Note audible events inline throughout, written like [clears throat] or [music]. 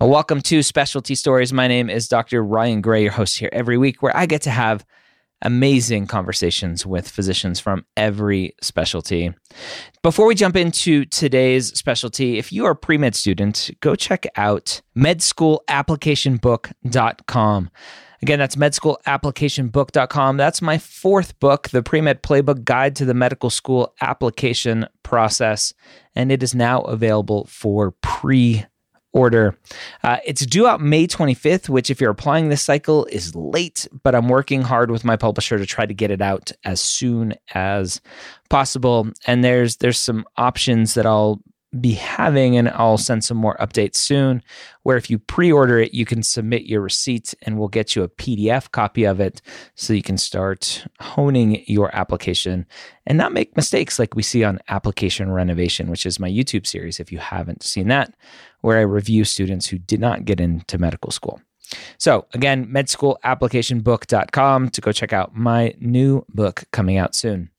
Welcome to Specialty Stories. My name is Dr. Ryan Gray, your host here every week, where I get to have amazing conversations with physicians from every specialty. Before we jump into today's specialty, if you are a pre med student, go check out medschoolapplicationbook.com. Again, that's medschoolapplicationbook.com. That's my fourth book, the Pre Med Playbook Guide to the Medical School Application Process, and it is now available for pre order. Uh, it's due out May 25th, which, if you're applying this cycle, is late, but I'm working hard with my publisher to try to get it out as soon as possible. And there's there's some options that I'll be having, and I'll send some more updates soon. Where if you pre order it, you can submit your receipt and we'll get you a PDF copy of it so you can start honing your application and not make mistakes like we see on Application Renovation, which is my YouTube series. If you haven't seen that, where I review students who did not get into medical school. So, again, medschoolapplicationbook.com to go check out my new book coming out soon.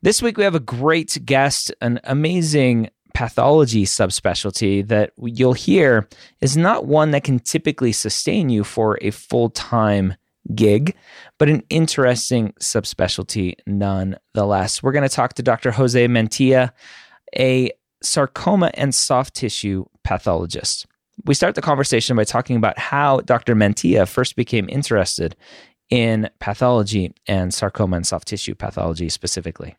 This week, we have a great guest, an amazing pathology subspecialty that you'll hear is not one that can typically sustain you for a full time gig, but an interesting subspecialty nonetheless. We're going to talk to Dr. Jose Mantilla, a sarcoma and soft tissue pathologist. We start the conversation by talking about how Dr. Mantilla first became interested in pathology and sarcoma and soft tissue pathology specifically.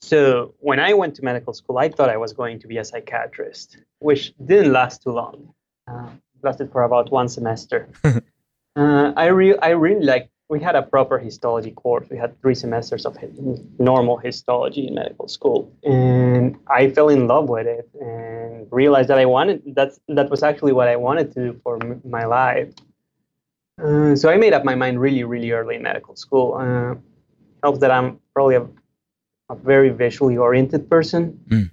So when I went to medical school, I thought I was going to be a psychiatrist, which didn't last too long. Uh, lasted for about one semester. [laughs] uh, I, re- I really like. We had a proper histology course. We had three semesters of normal histology in medical school, and I fell in love with it and realized that I wanted that's that was actually what I wanted to do for m- my life. Uh, so I made up my mind really, really early in medical school. Uh, helps that I'm probably a a very visually oriented person. Mm.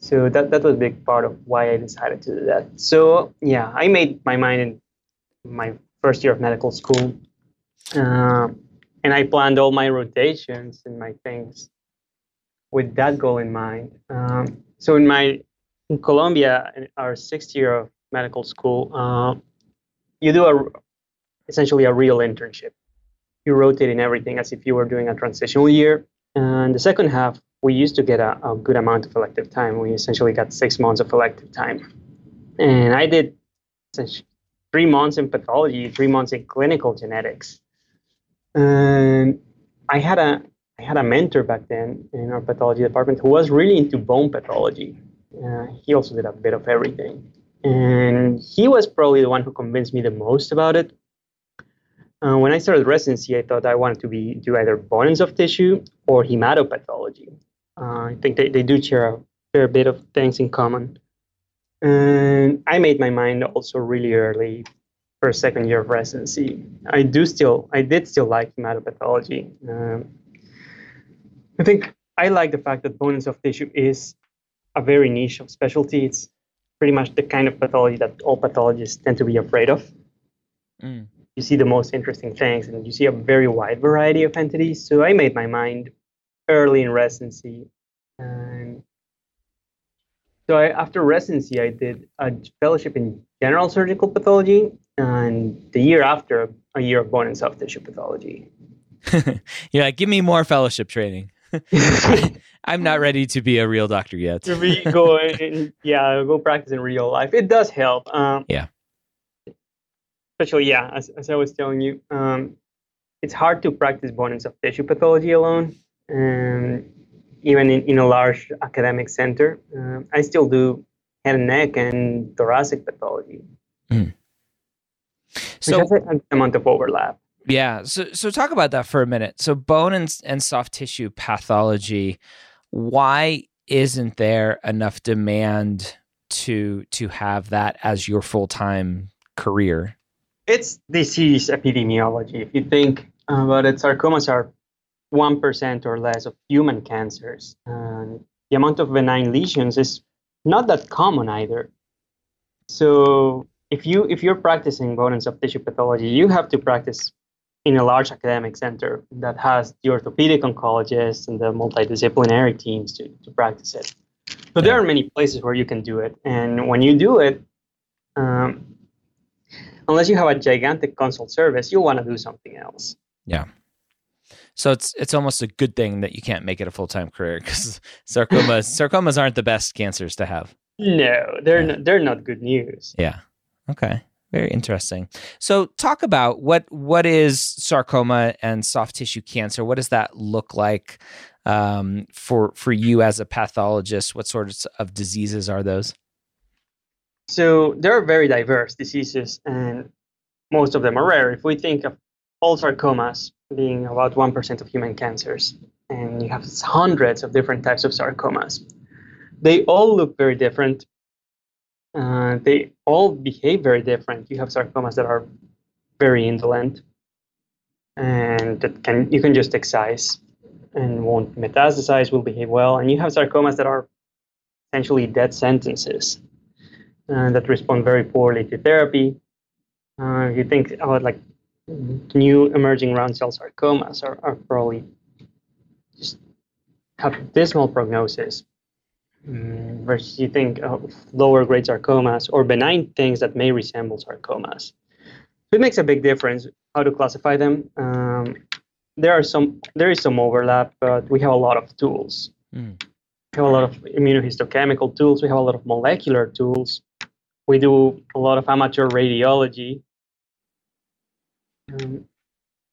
So that, that was a big part of why I decided to do that. So yeah, I made my mind in my first year of medical school. Uh, and I planned all my rotations and my things with that goal in mind. Um, so in my in Colombia, in our sixth year of medical school, uh, you do a essentially a real internship. You rotate in everything as if you were doing a transitional year. And the second half, we used to get a, a good amount of elective time. We essentially got six months of elective time. And I did three months in pathology, three months in clinical genetics. And I had a I had a mentor back then in our pathology department who was really into bone pathology. Uh, he also did a bit of everything. And he was probably the one who convinced me the most about it uh, when I started residency, I thought I wanted to be do either bone and soft tissue or hematopathology. Uh, I think they, they do share a fair bit of things in common. And I made my mind also really early for second year of residency. I do still, I did still like hematopathology. Um, I think I like the fact that bone and soft tissue is a very niche of specialty. It's pretty much the kind of pathology that all pathologists tend to be afraid of. Mm you see the most interesting things and you see a very wide variety of entities. So I made my mind early in residency. And so I, after residency, I did a fellowship in general surgical pathology, and the year after, a year of bone and soft tissue pathology. [laughs] yeah, give me more fellowship training. [laughs] [laughs] I'm not ready to be a real doctor yet. to be go yeah, go practice in real life. It does help. Um, yeah especially yeah, as, as I was telling you, um, it's hard to practice bone and soft tissue pathology alone, and even in, in a large academic center. Uh, I still do head and neck and thoracic pathology. Mm. So a amount of overlap. Yeah. So so talk about that for a minute. So bone and, and soft tissue pathology, why isn't there enough demand to to have that as your full time career? It's disease epidemiology. If you think about it, sarcomas are one percent or less of human cancers, and the amount of benign lesions is not that common either. So if you if you're practicing bone and soft tissue pathology, you have to practice in a large academic center that has the orthopedic oncologists and the multidisciplinary teams to, to practice it. So there are many places where you can do it, and when you do it, um, unless you have a gigantic consult service, you'll want to do something else. Yeah. So it's it's almost a good thing that you can't make it a full time career because [laughs] sarcomas [laughs] sarcomas aren't the best cancers to have. No, they're yeah. not, they're not good news. Yeah. Okay. Very interesting. So talk about what what is sarcoma and soft tissue cancer? What does that look like um, for for you as a pathologist? What sorts of diseases are those? So there are very diverse diseases, and most of them are rare. If we think of all sarcomas being about one percent of human cancers, and you have hundreds of different types of sarcomas, they all look very different uh, they all behave very different. You have sarcomas that are very indolent, and that can you can just excise and won't metastasize, will behave well. And you have sarcomas that are essentially dead sentences uh, that respond very poorly to therapy. Uh, you think about like new emerging round cell sarcomas are, are probably just have dismal prognosis Mm, versus you think of lower grade sarcomas or benign things that may resemble sarcomas. So it makes a big difference how to classify them. Um, there are some there is some overlap, but we have a lot of tools. Mm. We have a lot of immunohistochemical tools. We have a lot of molecular tools. We do a lot of amateur radiology. Um,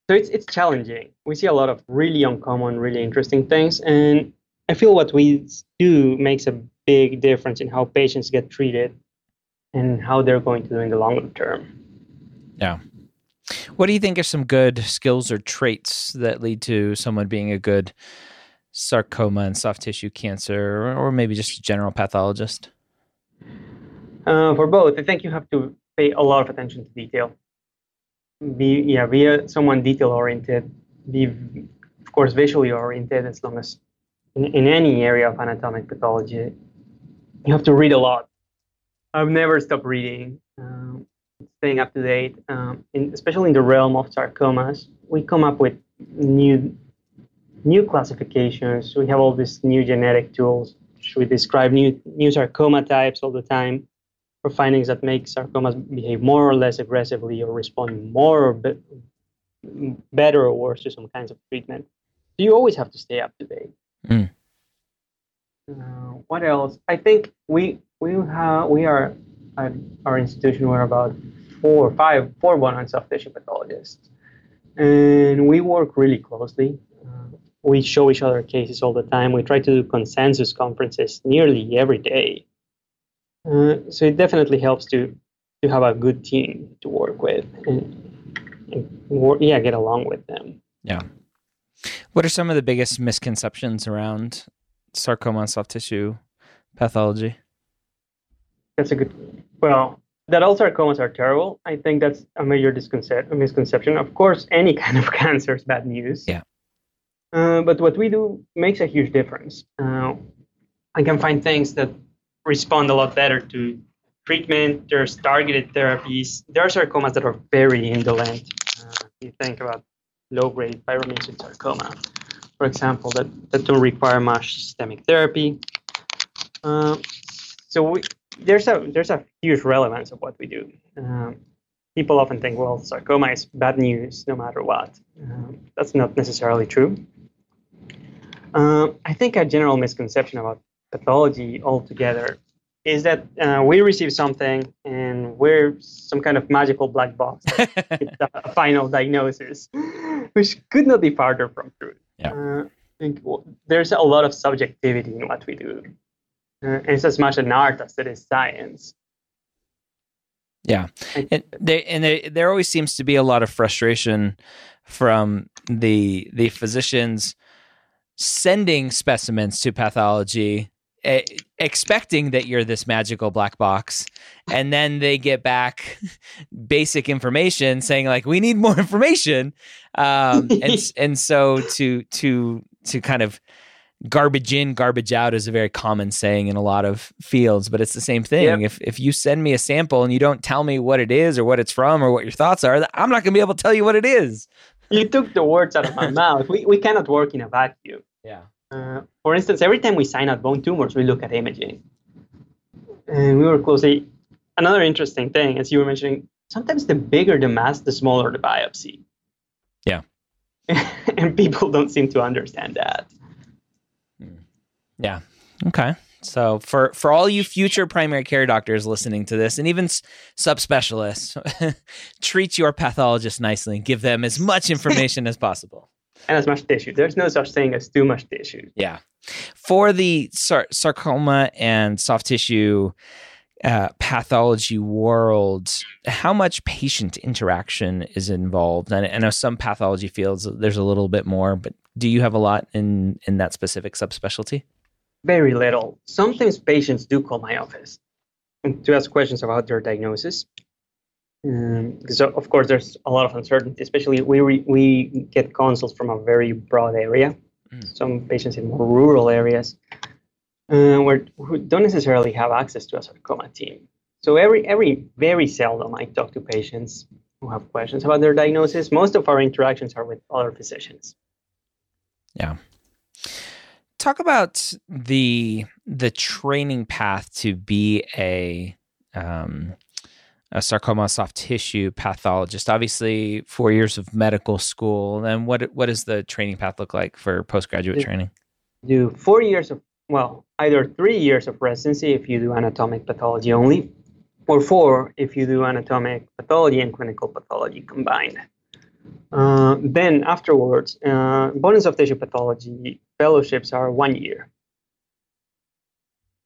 so it's it's challenging. We see a lot of really uncommon, really interesting things, and I feel what we do makes a big difference in how patients get treated and how they're going to do in the longer term. Yeah. What do you think are some good skills or traits that lead to someone being a good sarcoma and soft tissue cancer, or maybe just a general pathologist? Uh, for both, I think you have to pay a lot of attention to detail. Be yeah, be a, someone detail oriented. Be of course visually oriented as long as in, in any area of anatomic pathology, you have to read a lot. I've never stopped reading, um, staying up to date, um, in, especially in the realm of sarcomas. We come up with new new classifications. We have all these new genetic tools. We describe new new sarcoma types all the time for findings that make sarcomas behave more or less aggressively or respond more or be- better or worse to some kinds of treatment. So you always have to stay up to date. Mm. Uh, what else? I think we we have we are at our institution we're about four or five four bone and soft tissue pathologists, and we work really closely. Uh, we show each other cases all the time. We try to do consensus conferences nearly every day. Uh, so it definitely helps to to have a good team to work with and, and work, yeah get along with them. Yeah. What are some of the biggest misconceptions around sarcoma and soft tissue pathology? That's a good. Well, that all sarcomas are terrible. I think that's a major misconception. Of course, any [laughs] kind of cancer is bad news. Yeah. Uh, but what we do makes a huge difference. Uh, I can find things that respond a lot better to treatment. There's targeted therapies. There are sarcomas that are very indolent. Uh, you think about low-grade fibromyxoid sarcoma for example, that, that don't require much systemic therapy. Uh, so we, there's a there's a huge relevance of what we do. Um, people often think, well, sarcoma is bad news no matter what. Um, that's not necessarily true. Uh, I think a general misconception about pathology altogether is that uh, we receive something and we're some kind of magical black box. it's [laughs] a final diagnosis, which could not be farther from truth. Yeah. Uh, I think well, there's a lot of subjectivity in what we do. Uh, it's as much an art as it is science. Yeah, and they, and they, there always seems to be a lot of frustration from the the physicians sending specimens to pathology expecting that you're this magical black box and then they get back [laughs] basic information saying like we need more [laughs] information. Um, and [laughs] and so to to to kind of garbage in garbage out is a very common saying in a lot of fields but it's the same thing. Yep. if if you send me a sample and you don't tell me what it is or what it's from or what your thoughts are i'm not going to be able to tell you what it is. You took the words out of my mouth. We, we cannot work in a vacuum. Yeah uh, for instance every time we sign out bone tumors we look at imaging and we were closely another interesting thing as you were mentioning sometimes the bigger the mass the smaller the biopsy yeah [laughs] and people don't seem to understand that yeah. Okay. So for for all you future primary care doctors listening to this, and even subspecialists, [laughs] treat your pathologist nicely and give them as much information as possible. And as much tissue. There's no such thing as too much tissue. Yeah. For the sar- sarcoma and soft tissue uh, pathology world, how much patient interaction is involved? And I know some pathology fields there's a little bit more, but do you have a lot in in that specific subspecialty? very little. Sometimes patients do call my office to ask questions about their diagnosis. Um, so of course, there's a lot of uncertainty. Especially we re- we get consults from a very broad area. Mm. Some patients in more rural areas, uh, where who don't necessarily have access to a sarcoma team. So every every very seldom I talk to patients who have questions about their diagnosis. Most of our interactions are with other physicians. Yeah talk about the the training path to be a um, a sarcoma soft tissue pathologist. Obviously, four years of medical school. Then what what does the training path look like for postgraduate do, training? Do four years of well, either three years of residency if you do anatomic pathology only, or four if you do anatomic pathology and clinical pathology combined. Uh, then afterwards, uh, bone and soft tissue pathology fellowships are one year.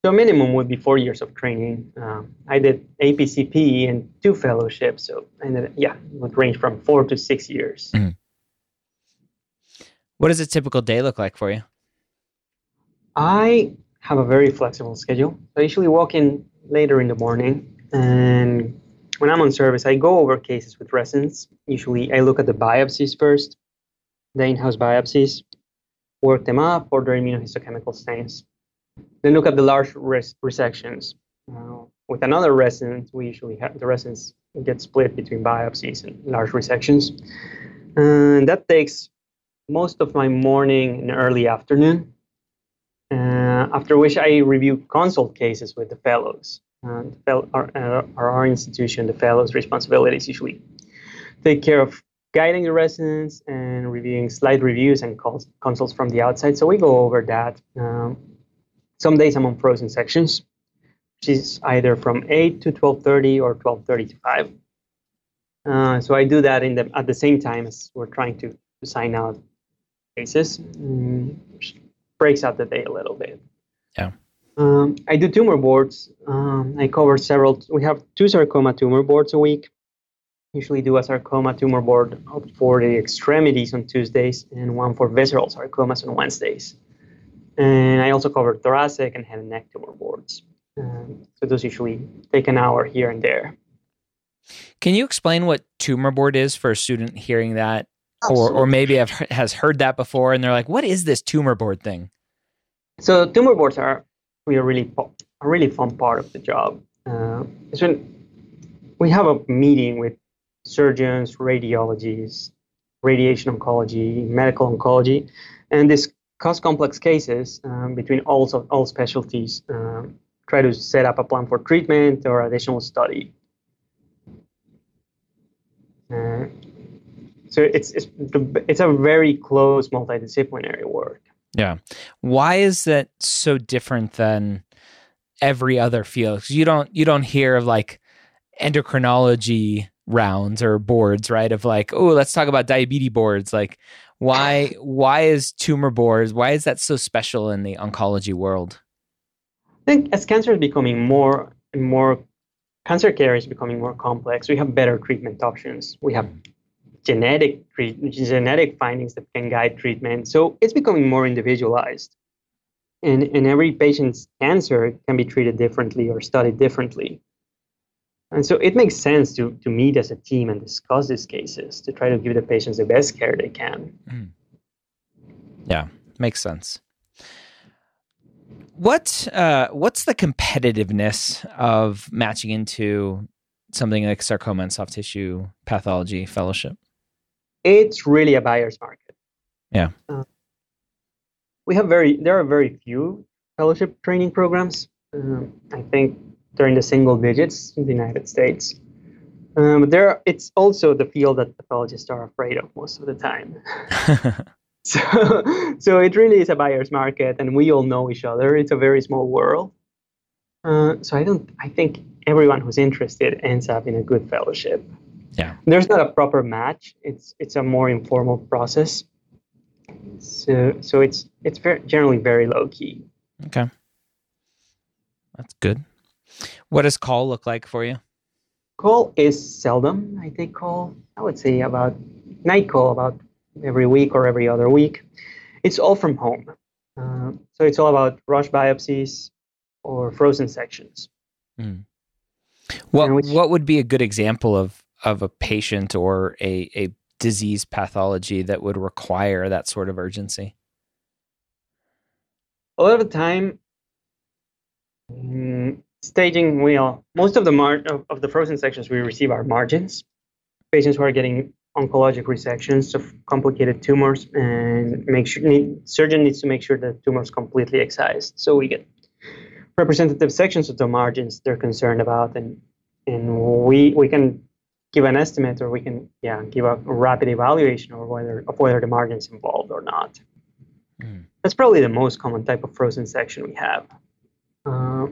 So minimum would be four years of training. Um, I did APCP and two fellowships, so and then, yeah, it would range from four to six years. Mm. What does a typical day look like for you? I have a very flexible schedule. I usually walk in later in the morning, and when I'm on service, I go over cases with residents. Usually, I look at the biopsies first, the in-house biopsies, work them up, order immunohistochemical stains. Then look at the large res- resections. Uh, with another resident, we usually have the residents get split between biopsies and large resections. And that takes most of my morning and early afternoon. Uh, after which I review consult cases with the fellows. And our, uh, our institution, the fellows' responsibilities usually take care of guiding the residents and reviewing slide reviews and consults from the outside. So we go over that. Um, some days I'm on frozen sections, which is either from 8 to 12.30 or 12.30 to 5. Uh, so I do that in the, at the same time as we're trying to, to sign out cases, which breaks out the day a little bit. Yeah. Um, I do tumor boards. Um, I cover several. We have two sarcoma tumor boards a week usually do a sarcoma tumor board for the extremities on Tuesdays and one for visceral sarcomas on Wednesdays. And I also cover thoracic and head and neck tumor boards. Um, so those usually take an hour here and there. Can you explain what tumor board is for a student hearing that, or or maybe have, has heard that before and they're like, "What is this tumor board thing?" So tumor boards are we are really a really fun part of the job. Uh, it's when we have a meeting with surgeons, radiologists, radiation oncology, medical oncology, and discuss complex cases um, between all, all specialties. Um, try to set up a plan for treatment or additional study. Uh, so it's, it's it's a very close multidisciplinary work. Yeah, why is that so different than every other field? You don't you don't hear of like endocrinology rounds or boards, right? Of like, oh, let's talk about diabetes boards. Like, why why is tumor boards? Why is that so special in the oncology world? I think as cancer is becoming more and more, cancer care is becoming more complex. We have better treatment options. We have genetic genetic findings that can guide treatment. So it's becoming more individualized. and, and every patient's cancer can be treated differently or studied differently. And so it makes sense to, to meet as a team and discuss these cases to try to give the patients the best care they can. Mm. Yeah, makes sense. What uh, what's the competitiveness of matching into something like sarcoma and soft tissue pathology fellowship? It's really a buyer's market. Yeah. Uh, we have very there are very few fellowship training programs. Um, I think they're in the single digits in the United States. Um, but there, it's also the field that pathologists are afraid of most of the time. [laughs] [laughs] so, so it really is a buyer's market, and we all know each other. It's a very small world. Uh, so I don't. I think everyone who's interested ends up in a good fellowship. Yeah. There's not a proper match. It's it's a more informal process. So so it's it's very, generally very low key. Okay. That's good. What does call look like for you? Call is seldom. I take call. I would say about night call about every week or every other week. It's all from home. Uh, so it's all about rush biopsies or frozen sections. Mm. What which, what would be a good example of of a patient or a, a disease pathology that would require that sort of urgency? A lot of the time, mm, staging wheel, most of the mar- of, of, the frozen sections we receive are margins. Patients who are getting oncologic resections of complicated tumors, and make sure need, surgeon needs to make sure the tumor is completely excised. So we get representative sections of the margins they're concerned about, and and we we can give an estimate or we can yeah give a rapid evaluation of whether of whether the margin's involved or not. Mm. That's probably the most common type of frozen section we have. Uh,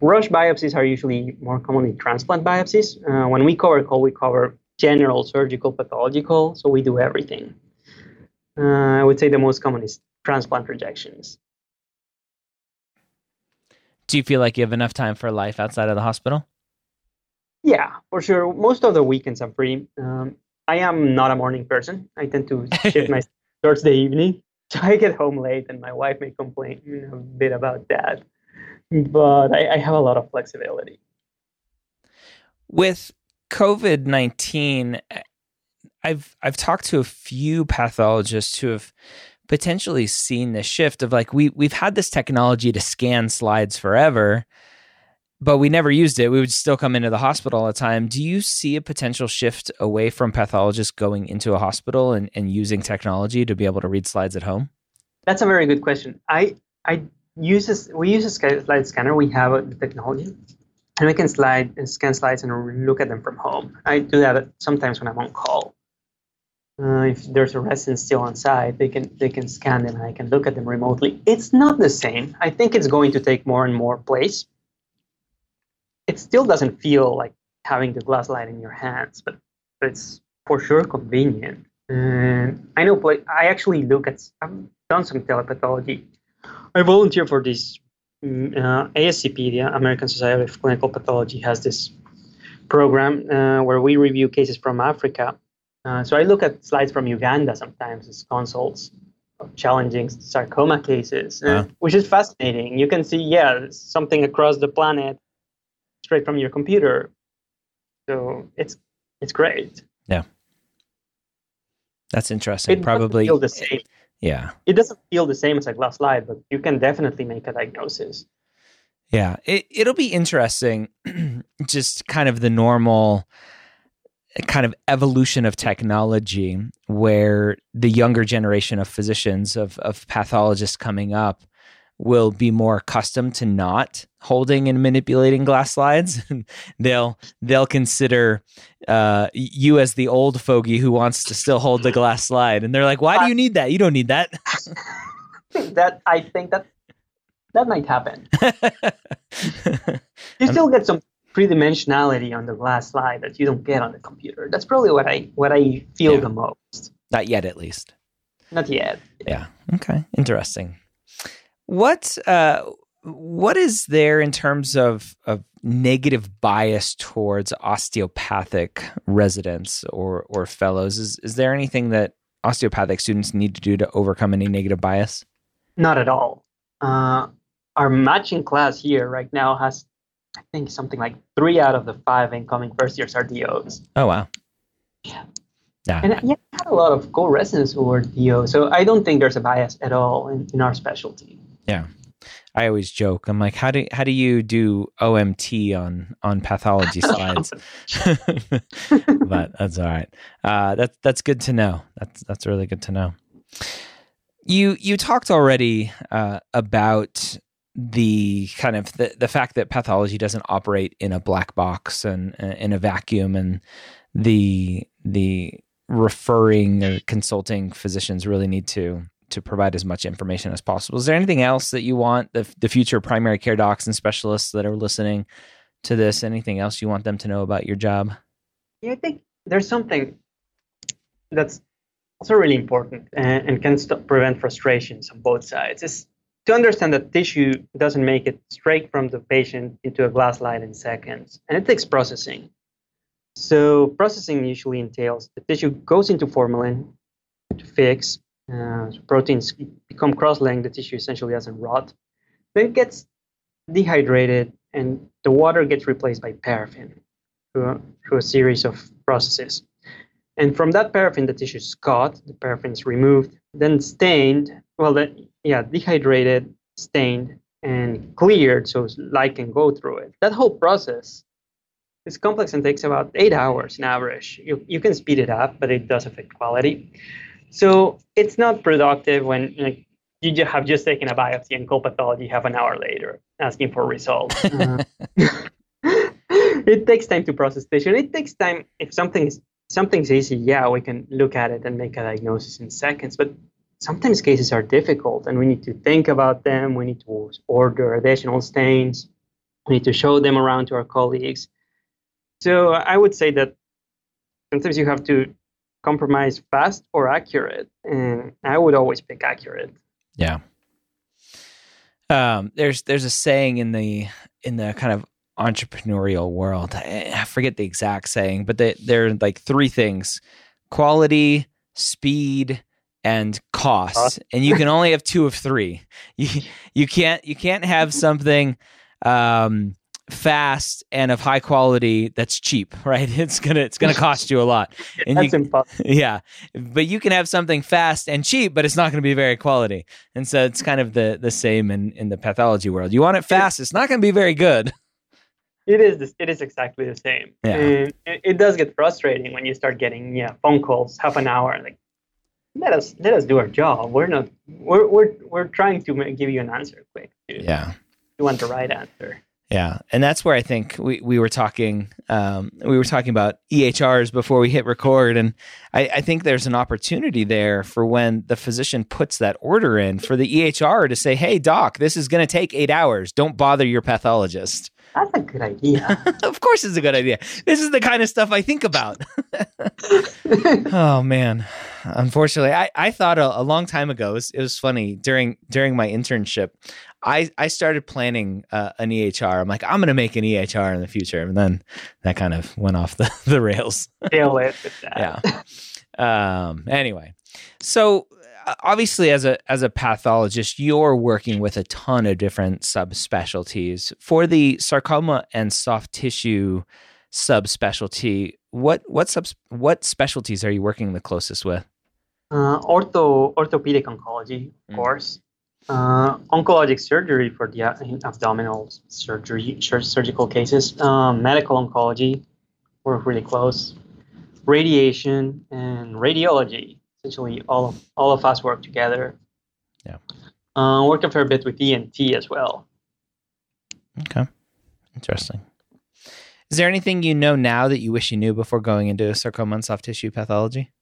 rush biopsies are usually more commonly transplant biopsies. Uh, when we cover call, we cover general surgical pathological, so we do everything. Uh, I would say the most common is transplant rejections. Do you feel like you have enough time for life outside of the hospital? Yeah, for sure. Most of the weekends I'm free. Um, I am not a morning person. I tend to shift my [laughs] towards the evening. So I get home late, and my wife may complain a bit about that but I, I have a lot of flexibility. With COVID nineteen, I've I've talked to a few pathologists who have potentially seen the shift of like we we've had this technology to scan slides forever, but we never used it. We would still come into the hospital all the time. Do you see a potential shift away from pathologists going into a hospital and, and using technology to be able to read slides at home? That's a very good question. I I uses we use a slide scanner. We have the technology, and we can slide and scan slides and look at them from home. I do that sometimes when I'm on call. Uh, if there's a resident still on site, they can they can scan them and I can look at them remotely. It's not the same. I think it's going to take more and more place. It still doesn't feel like having the glass slide in your hands, but, but it's for sure convenient. And I know I actually look at I've done some telepathology I volunteer for this mm, uh, ASCP, the American Society of Clinical Pathology, has this program uh, where we review cases from Africa. Uh, so I look at slides from Uganda sometimes as consults of challenging sarcoma cases, uh, which is fascinating. You can see, yeah, something across the planet straight from your computer. So it's it's great. Yeah, that's interesting. It Probably feel the same yeah. It doesn't feel the same as a glass slide, but you can definitely make a diagnosis. Yeah. It, it'll be interesting, [clears throat] just kind of the normal kind of evolution of technology where the younger generation of physicians, of, of pathologists coming up, will be more accustomed to not holding and manipulating glass slides. [laughs] they'll they'll consider uh, you as the old fogey who wants to still hold the glass slide, and they're like, "Why do you need that? You don't need that." [laughs] that I think that that might happen. [laughs] you still get some three dimensionality on the glass slide that you don't get on the computer. That's probably what I what I feel yeah. the most. Not yet, at least. Not yet. Yeah. Okay. Interesting. What uh, what is there in terms of of negative bias towards osteopathic residents or or fellows? Is is there anything that osteopathic students need to do to overcome any negative bias? Not at all. uh, our matching class here right now has, I think, something like three out of the five incoming first years are DOs. Oh wow. Yeah. Yeah. And yeah, I had a lot of co-residents who were DO, so I don't think there's a bias at all in, in our specialty. Yeah. I always joke. I'm like, how do how do you do OMT on on pathology [laughs] slides? [laughs] but that's all right. Uh, that's that's good to know. That's that's really good to know. You you talked already uh, about the kind of the, the fact that pathology doesn't operate in a black box and uh, in a vacuum, and the the referring or consulting physicians really need to to provide as much information as possible. Is there anything else that you want the, the future primary care docs and specialists that are listening to this? Anything else you want them to know about your job? Yeah, I think there's something that's also really important and, and can stop, prevent frustrations on both sides. Is to understand that tissue doesn't make it straight from the patient into a glass slide in seconds, and it takes processing. So processing usually entails the tissue goes into formalin to fix, uh, proteins become cross-linked, the tissue essentially doesn't rot. Then it gets dehydrated, and the water gets replaced by paraffin through a, through a series of processes. And from that paraffin, the tissue is cut, the paraffin is removed, then stained, well, then, yeah, dehydrated, stained, and cleared so light can go through it. That whole process is complex and takes about eight hours in average. You, you can speed it up, but it does affect quality. So it's not productive when like, you just have just taken a biopsy and call pathology half an hour later asking for results. Uh, [laughs] it takes time to process tissue. It takes time if something is something's easy. Yeah, we can look at it and make a diagnosis in seconds. But sometimes cases are difficult, and we need to think about them. We need to order additional stains. We need to show them around to our colleagues. So I would say that sometimes you have to compromise fast or accurate, and I would always pick accurate. Yeah. Um, there's there's a saying in the in the kind of entrepreneurial world. I, forget the exact saying, but they, there are like three things: quality, speed, and cost. And you can only have two of three. [laughs] You you can't you can't have something um, fast and of high quality that's cheap, [laughs] right? It's gonna it's gonna cost you a lot. [laughs] And that's you, impossible. [laughs] Yeah, but you can have something fast and cheap, but it's not going to be very quality. And so it's kind of the the same in in the pathology world. You want it fast, it's not going to be very good. It is. This, it is exactly the same. Yeah. And it, it does get frustrating when you start getting yeah phone calls half an hour like let us let us do our job. We're not. We're we're we're trying to give you an answer quick. Yeah. you want the right answer. Yeah, and that's where I think we, we were talking um, we were talking about EHRs before we hit record, and I, I think there's an opportunity there for when the physician puts that order in for the EHR to say, "Hey, doc, this is going to take eight hours. Don't bother your pathologist." That's a good idea. [laughs] of course, it's a good idea. This is the kind of stuff I think about. [laughs] oh man, unfortunately, I, I thought a, a long time ago. It was, it was funny during during my internship. I, I started planning uh, an EHR. I'm like, I'm going to make an EHR in the future, and then that kind of went off the, [laughs] the rails. Deal with that. Yeah. Um. Anyway, so obviously, as a as a pathologist, you're working with a ton of different subspecialties for the sarcoma and soft tissue subspecialty. What what subs what specialties are you working the closest with? Uh, ortho orthopedic oncology, of Mm. course. Uh, oncologic surgery for the abdominal surgery sur- surgical cases. Um, medical oncology, we're really close. Radiation and radiology. Essentially, all of all of us work together. Yeah. Uh, work a fair bit with ENT as well. Okay, interesting. Is there anything you know now that you wish you knew before going into sarcoma and soft tissue pathology?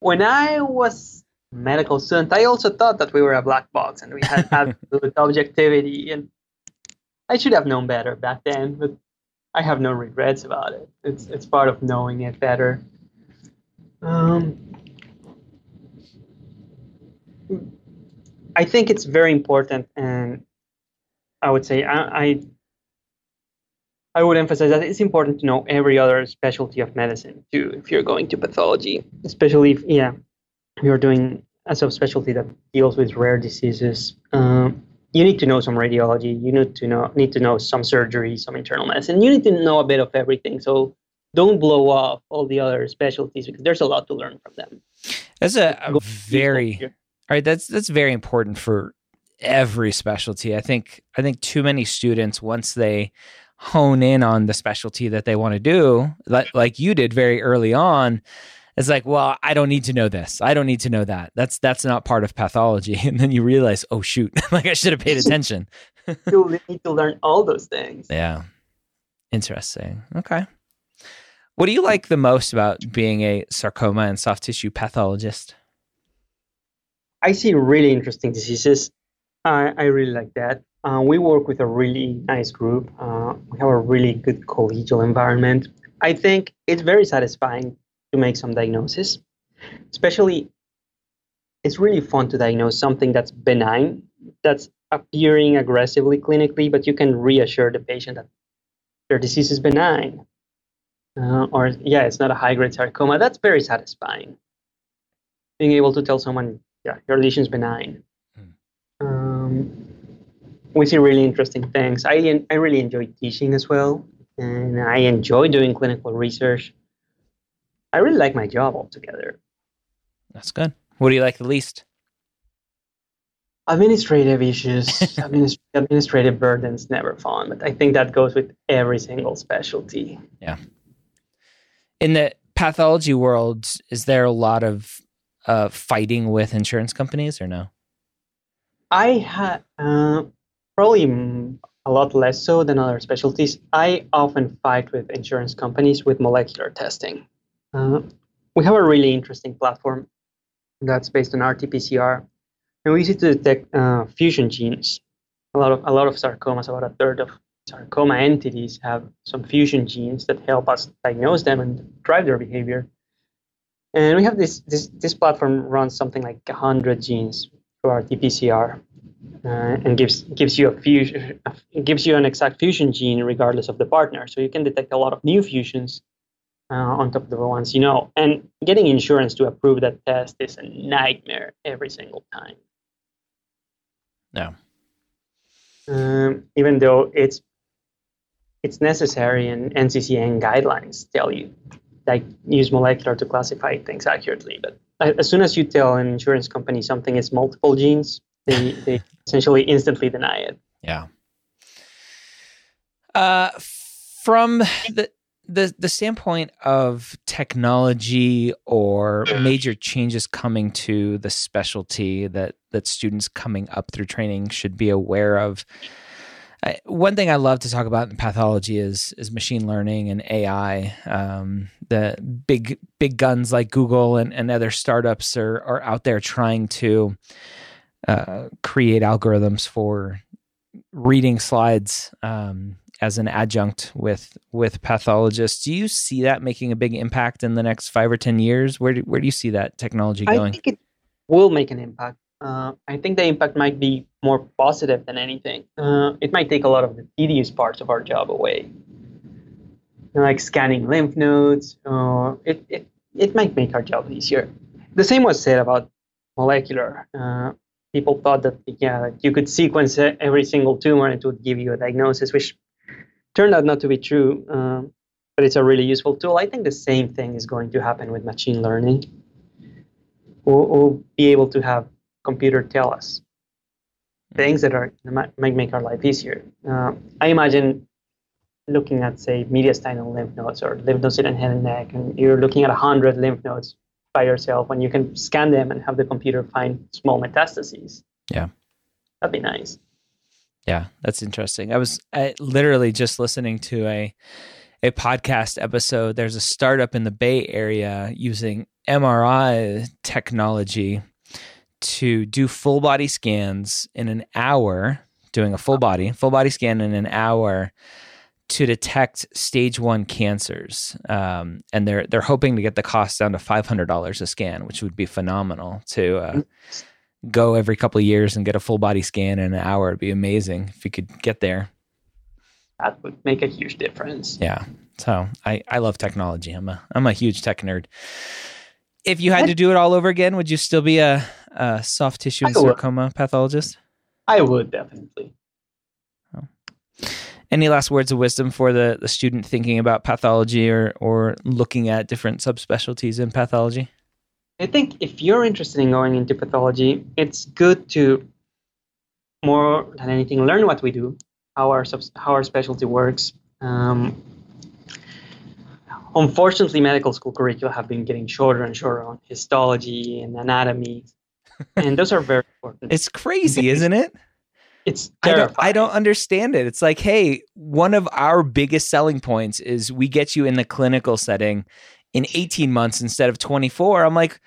When I was medical student, I also thought that we were a black box and we had [laughs] absolute objectivity. And I should have known better back then, but I have no regrets about it. It's it's part of knowing it better. Um, I think it's very important, and I would say I, I I would emphasize that it's important to know every other specialty of medicine too if you're going to pathology, especially if yeah you're doing a subspecialty that deals with rare diseases. Um, you need to know some radiology. You need to know need to know some surgery, some internal medicine. You need to know a bit of everything. So don't blow off all the other specialties because there's a lot to learn from them. That's a, a very all right. That's that's very important for every specialty. I think I think too many students once they hone in on the specialty that they want to do, like, like you did very early on, it's like, well, I don't need to know this. I don't need to know that. That's that's not part of pathology. [laughs] And then you realize, oh shoot, [laughs] like I should have paid attention. [laughs] you need to learn all those things. Yeah. Interesting. Okay. What do you like the most about being a sarcoma and soft tissue pathologist? I see really interesting diseases. I, I really like that. Uh, we work with a really nice group. Uh, we have a really good collegial environment. I think it's very satisfying to make some diagnosis. Especially, it's really fun to diagnose something that's benign, that's appearing aggressively clinically, but you can reassure the patient that their disease is benign. Uh, or, yeah, it's not a high grade sarcoma. That's very satisfying. Being able to tell someone, yeah, your lesion is benign. Hmm. Um, we see really interesting things. I, I really enjoy teaching as well, and I enjoy doing clinical research. I really like my job altogether. That's good. What do you like the least? Administrative issues, [laughs] administ- administrative burdens, never fun. But I think that goes with every single specialty. Yeah. In the pathology world, is there a lot of uh, fighting with insurance companies or no? I had uh, probably a lot less so than other specialties. I often fight with insurance companies with molecular testing. Uh, we have a really interesting platform that's based on RT-PCR, and we use it to detect uh, fusion genes. A lot of a lot of sarcomas, about a third of sarcoma entities have some fusion genes that help us diagnose them and drive their behavior. And we have this this this platform runs something like 100 genes through RT-PCR, uh, and gives gives you a fusion gives you an exact fusion gene regardless of the partner. So you can detect a lot of new fusions uh, on top of the ones you know. And getting insurance to approve that test is a nightmare every single time. Yeah. Um, even though it's it's necessary and NCCN guidelines tell you like use molecular to classify things accurately. But as soon as you tell an insurance company something is multiple genes, they they [laughs] essentially instantly deny it. Yeah. Uh, from the the the standpoint of technology or major changes coming to the specialty that that students coming up through training should be aware of. I, one thing I love to talk about in pathology is is machine learning and AI. Um, the big big guns like Google and, and other startups are are out there trying to uh, create algorithms for reading slides um, as an adjunct with with pathologists. Do you see that making a big impact in the next five or ten years? Where do, where do you see that technology going? I think it will make an impact. Uh, I think the impact might be more positive than anything. Uh, it might take a lot of the tedious parts of our job away, like scanning lymph nodes. Uh, it, it it might make our job easier. The same was said about molecular. Uh, people thought that yeah, you could sequence every single tumor and it would give you a diagnosis, which turned out not to be true. Um, but it's a really useful tool. I think the same thing is going to happen with machine learning. We'll, we'll be able to have computer tell us things that are might make our life easier. Uh, I imagine looking at say mediastinal lymph nodes or lymph nodes in the head and neck, and you're looking at hundred lymph nodes by yourself when you can scan them and have the computer find small metastases. Yeah. That'd be nice. Yeah, that's interesting. I was I, literally just listening to a a podcast episode. There's a startup in the Bay Area using MRI technology to do full body scans in an hour, doing a full body, full body scan in an hour to detect stage one cancers, um, and they're they're hoping to get the cost down to five hundred dollars a scan, which would be phenomenal to uh, go every couple of years and get a full body scan in an hour. It'd be amazing if you could get there. That would make a huge difference. Yeah. So I I love technology. I'm a I'm a huge tech nerd. If you had to do it all over again, would you still be a, a soft tissue and sarcoma pathologist? I would definitely. Any last words of wisdom for the, the student thinking about pathology or, or looking at different subspecialties in pathology? I think if you're interested in going into pathology, it's good to more than anything learn what we do, how our subs- how our specialty works. Um, unfortunately, medical school curricula have been getting shorter and shorter on histology and anatomy, and those are very important. It's crazy, isn't it? It's I don't. I don't understand it. It's like, hey, one of our biggest selling points is we get you in the clinical setting in 18 months instead of 24. I'm like,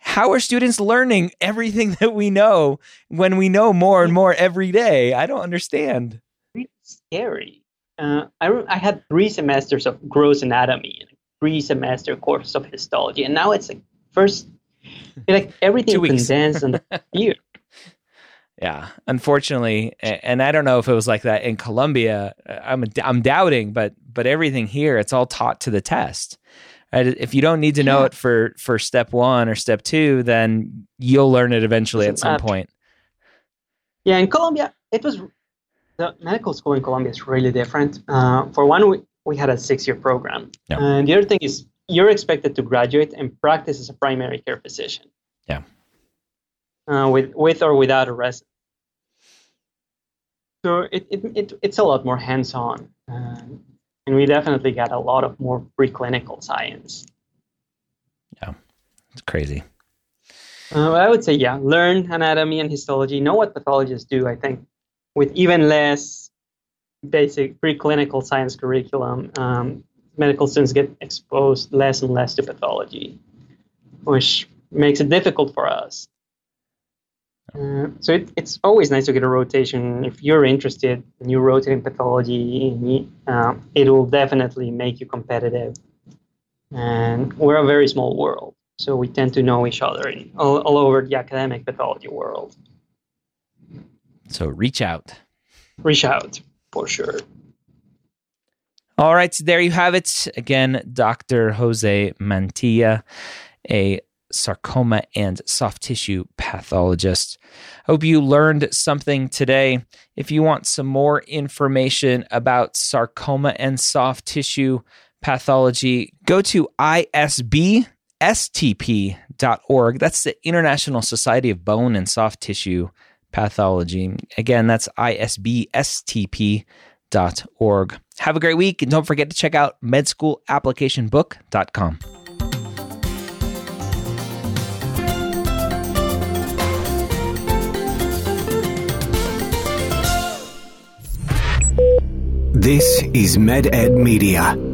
how are students learning everything [laughs] that we know when we know more and more every day? I don't understand. really scary. Uh, I, I had three semesters of gross anatomy and three semester course of histology, and now it's like first, like everything condensed in the [laughs] year. Yeah, unfortunately, and I don't know if it was like that in Colombia. uh, I'm I'm doubting, but but everything here, it's all taught to the test. If you don't need to know Yeah. it for for step one or step two, then you'll learn it eventually at some matter. point. Yeah, in Colombia, it was the medical school in Colombia is really different. Uh, for one, we, we had a six-year program, Yeah. and the other thing is you're expected to graduate and practice as a primary care physician. Yeah. Uh, with with or without a resident. So it, it, it it's a lot more hands-on, um, and we definitely got a lot of more preclinical science. Yeah, it's crazy. Uh, I would say, yeah, learn anatomy and histology, know what pathologists do. I think with even less basic preclinical science curriculum, um, medical students get exposed less and less to pathology, which makes it difficult for us. Uh, so it, it's always nice to get a rotation. If you're interested and you rotate in pathology, uh, it will definitely make you competitive. And we're a very small world. So we tend to know each other in, all, all over the academic pathology world. So reach out. Reach out for sure. All right, so there you have it. Again, Dr. Jose Mantilla, a sarcoma and soft tissue pathologist. Hope you learned something today. If you want some more information about sarcoma and soft tissue pathology, go to isbstp.org. That's the International Society of Bone and Soft Tissue Pathology. Again, that's isbstp.org Have a great week and don't forget to check out medschoolapplicationbook.com. This is MedEd Media.